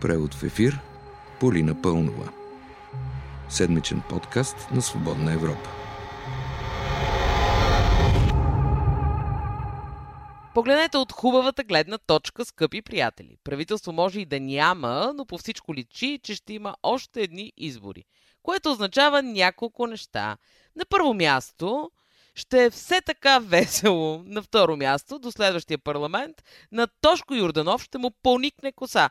Превод в ефир Полина Пълнова. Седмичен подкаст на Свободна Европа. Погледнете от хубавата гледна точка, скъпи приятели. Правителство може и да няма, но по всичко личи, че ще има още едни избори. Което означава няколко неща. На първо място, ще е все така весело. На второ място, до следващия парламент, на Тошко Юрданов ще му поникне коса.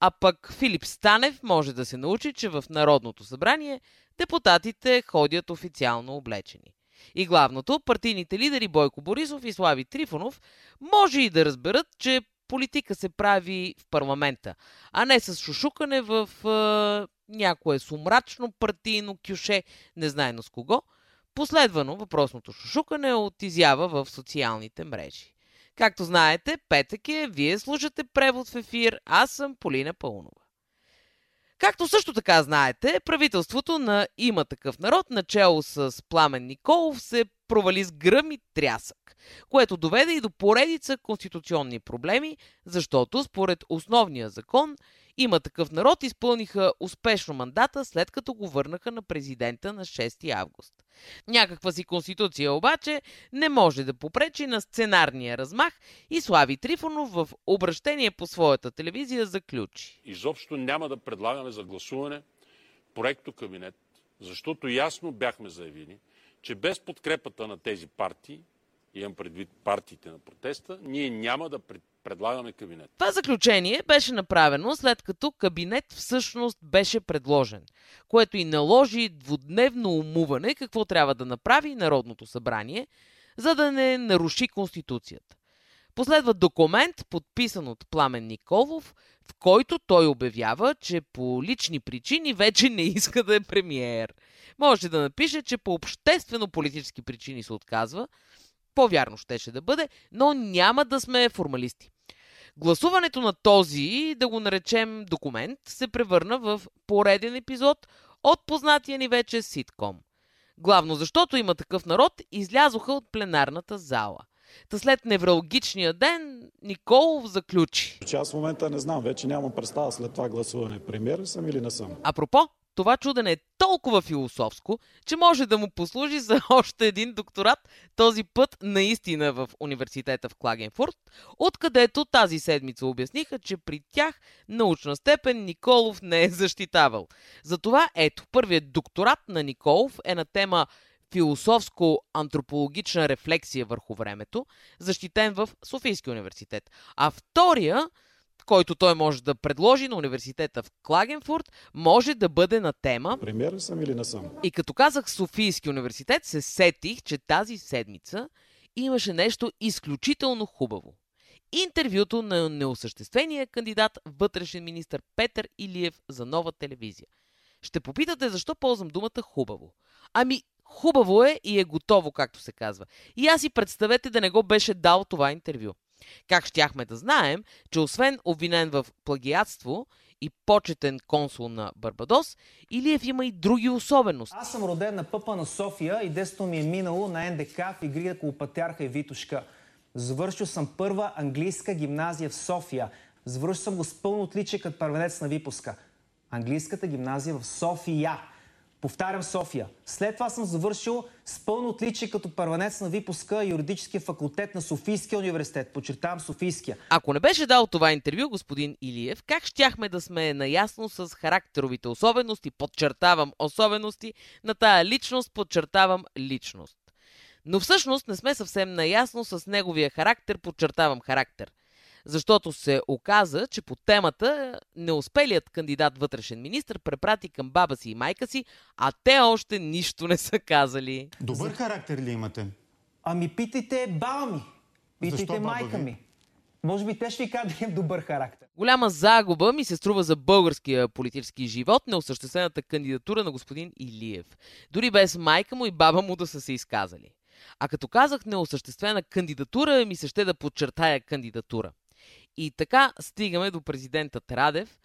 А пък Филип Станев може да се научи, че в Народното събрание депутатите ходят официално облечени. И главното, партийните лидери Бойко Борисов и Слави Трифонов може и да разберат, че политика се прави в парламента, а не с шушукане в е, някое сумрачно партийно кюше, незнайно с кого, последвано въпросното шушукане от изява в социалните мрежи. Както знаете, петък е, вие слушате превод в ефир, аз съм Полина Пълнова. Както също така знаете, правителството на Има такъв народ, начало с Пламен Николов, се провали с гръм и трясък, което доведе и до поредица конституционни проблеми, защото според основния закон има такъв народ изпълниха успешно мандата, след като го върнаха на президента на 6 август. Някаква си конституция обаче не може да попречи на сценарния размах и Слави Трифонов в обращение по своята телевизия заключи. Изобщо няма да предлагаме за гласуване проекто кабинет, защото ясно бяхме заявили, че без подкрепата на тези партии, имам предвид партиите на протеста, ние няма да предлагаме кабинет. Това заключение беше направено след като кабинет всъщност беше предложен, което и наложи двудневно умуване какво трябва да направи Народното събрание, за да не наруши Конституцията. Последва документ, подписан от Пламен Николов, в който той обявява, че по лични причини вече не иска да е премиер. Може да напише, че по обществено-политически причини се отказва, по-вярно щеше да бъде, но няма да сме формалисти. Гласуването на този, да го наречем документ, се превърна в пореден епизод от познатия ни вече ситком. Главно защото има такъв народ, излязоха от пленарната зала. Та след невралгичния ден Николов заключи. Че аз в момента не знам, вече нямам представа след това гласуване. Премьер съм или не съм. Апропо, това чудене е толкова философско, че може да му послужи за още един докторат, този път наистина в университета в Клагенфурт, откъдето тази седмица обясниха, че при тях научна степен Николов не е защитавал. Затова ето, първият докторат на Николов е на тема философско-антропологична рефлексия върху времето, защитен в Софийския университет. А втория който той може да предложи на университета в Клагенфурт, може да бъде на тема. Премьер съм или не съм? И като казах Софийски университет, се сетих, че тази седмица имаше нещо изключително хубаво. Интервюто на неосъществения кандидат вътрешен министр Петър Илиев за нова телевизия. Ще попитате защо ползвам думата хубаво. Ами, хубаво е и е готово, както се казва. И аз си представете да не го беше дал това интервю. Как щяхме да знаем, че освен обвинен в плагиатство и почетен консул на Барбадос, Илиев има и други особености. Аз съм роден на пъпа на София и детството ми е минало на НДК в игри около Патярха и Витушка. Завършил съм първа английска гимназия в София. Завършил съм го с пълно отличие като първенец на випуска. Английската гимназия в София. Повтарям София. След това съм завършил с пълно отличие като първенец на випуска юридическия факултет на Софийския университет. Подчертавам Софийския. Ако не беше дал това интервю, господин Илиев, как щяхме да сме наясно с характеровите особености, подчертавам особености, на тая личност, подчертавам личност. Но всъщност не сме съвсем наясно с неговия характер, подчертавам характер защото се оказа, че по темата неуспелият кандидат вътрешен министр препрати към баба си и майка си, а те още нищо не са казали. Добър характер ли имате? Ами питайте баба ми. Питайте Защо майка ви? ми. Може би те ще ви кажат да имам добър характер. Голяма загуба ми се струва за българския политически живот неосъществената кандидатура на господин Илиев. Дори без майка му и баба му да са се изказали. А като казах неосъществена кандидатура, ми се ще да подчертая кандидатура. И така стигаме до президентът Радев,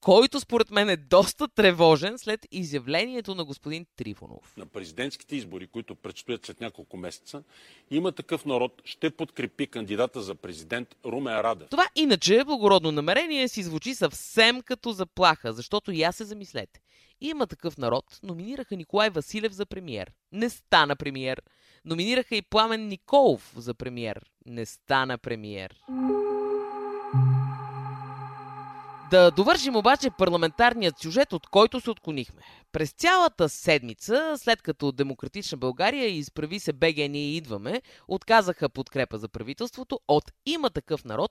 който според мен е доста тревожен след изявлението на господин Трифонов. На президентските избори, които предстоят след няколко месеца, има такъв народ, ще подкрепи кандидата за президент Румен Радев. Това иначе благородно намерение си звучи съвсем като заплаха, защото я се замислете. Има такъв народ, номинираха Николай Василев за премиер. Не стана премиер. Номинираха и Пламен Николов за премиер. Не стана премиер. Да довършим обаче парламентарният сюжет, от който се отклонихме. През цялата седмица, след като Демократична България и изправи се БГ ние идваме, отказаха подкрепа за правителството, от има такъв народ,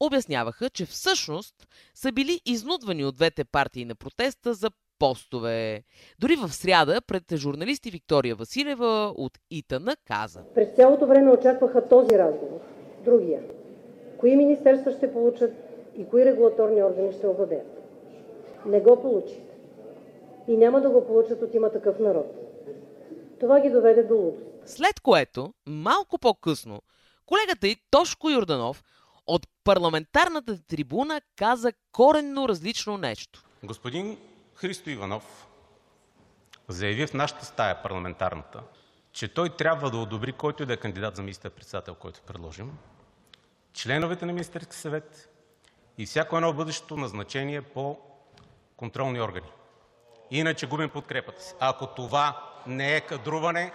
обясняваха, че всъщност са били изнудвани от двете партии на протеста за постове. Дори в сряда пред журналисти Виктория Василева от ИТАНА каза. През цялото време очакваха този разговор. Другия. Кои министерства ще получат и кои регулаторни органи ще овладеят. Не го получиха. И няма да го получат от има такъв народ. Това ги доведе до лудост. След което, малко по-късно, колегата и Тошко Юрданов от парламентарната трибуна каза коренно различно нещо. Господин Христо Иванов заяви в нашата стая парламентарната, че той трябва да одобри който и да е кандидат за министър-председател, който предложим, членовете на Министерския съвет и всяко едно бъдещо назначение по контролни органи. Иначе губим подкрепата си. Ако това не е кадруване,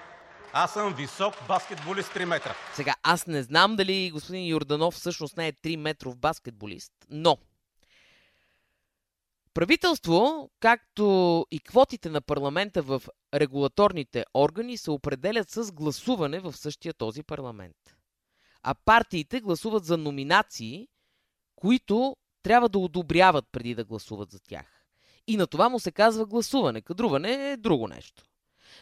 аз съм висок баскетболист 3 метра. Сега, аз не знам дали господин Йорданов всъщност не е 3 метров баскетболист, но правителство, както и квотите на парламента в регулаторните органи се определят с гласуване в същия този парламент. А партиите гласуват за номинации, които трябва да одобряват преди да гласуват за тях. И на това му се казва гласуване. Кадруване е друго нещо.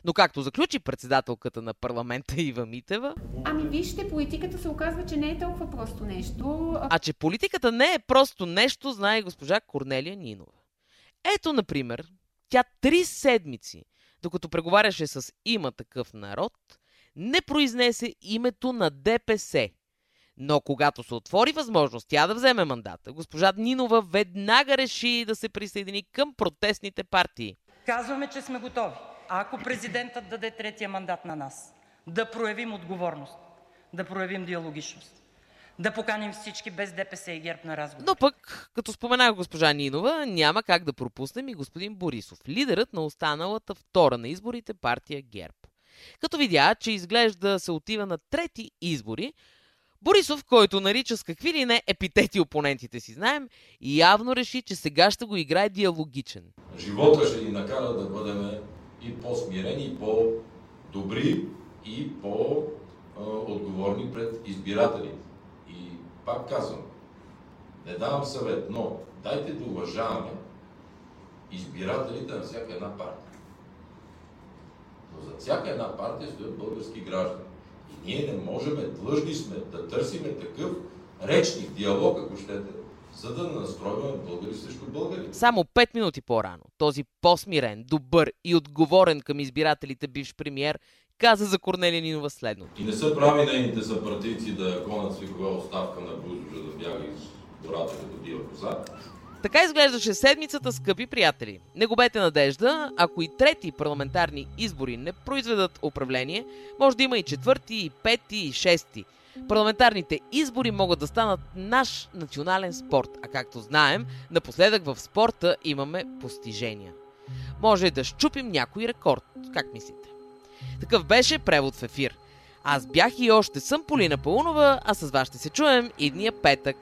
Но както заключи председателката на парламента Ива Митева... Ами вижте, политиката се оказва, че не е толкова просто нещо. А че политиката не е просто нещо, знае госпожа Корнелия Нинова. Ето, например, тя три седмици, докато преговаряше с има такъв народ, не произнесе името на ДПС – но когато се отвори възможност тя да вземе мандата, госпожа Нинова веднага реши да се присъедини към протестните партии. Казваме, че сме готови. Ако президентът даде третия мандат на нас, да проявим отговорност, да проявим диалогичност, да поканим всички без ДПС и ГЕРБ на разговор. Но пък, като споменах госпожа Нинова, няма как да пропуснем и господин Борисов, лидерът на останалата втора на изборите партия ГЕРБ. Като видя, че изглежда се отива на трети избори, Борисов, който нарича с какви ли не епитети опонентите си, знаем, явно реши, че сега ще го играе диалогичен. Живота ще ни накара да бъдем и по-смирени, и по-добри, и по-отговорни пред избирателите. И пак казвам, не давам съвет, но дайте да уважаваме избирателите на всяка една партия. Но за всяка една партия стоят български граждани. Ние не можем, длъжни сме да търсиме такъв речник, диалог, ако щете, за да настроим българи срещу българи. Само 5 минути по-рано този по-смирен, добър и отговорен към избирателите бивш премьер каза за Корнелия Нинова следното. И не са прави нейните съпартийци да гонят свикова оставка на Бузо, да бяга из гората като дива коза. Така изглеждаше седмицата, скъпи приятели. Не губете надежда, ако и трети парламентарни избори не произведат управление, може да има и четвърти, и пети, и шести. Парламентарните избори могат да станат наш национален спорт, а както знаем, напоследък в спорта имаме постижения. Може да щупим някой рекорд, как мислите? Такъв беше превод в ефир. Аз бях и още съм Полина Паунова, а с вас ще се чуем идния петък.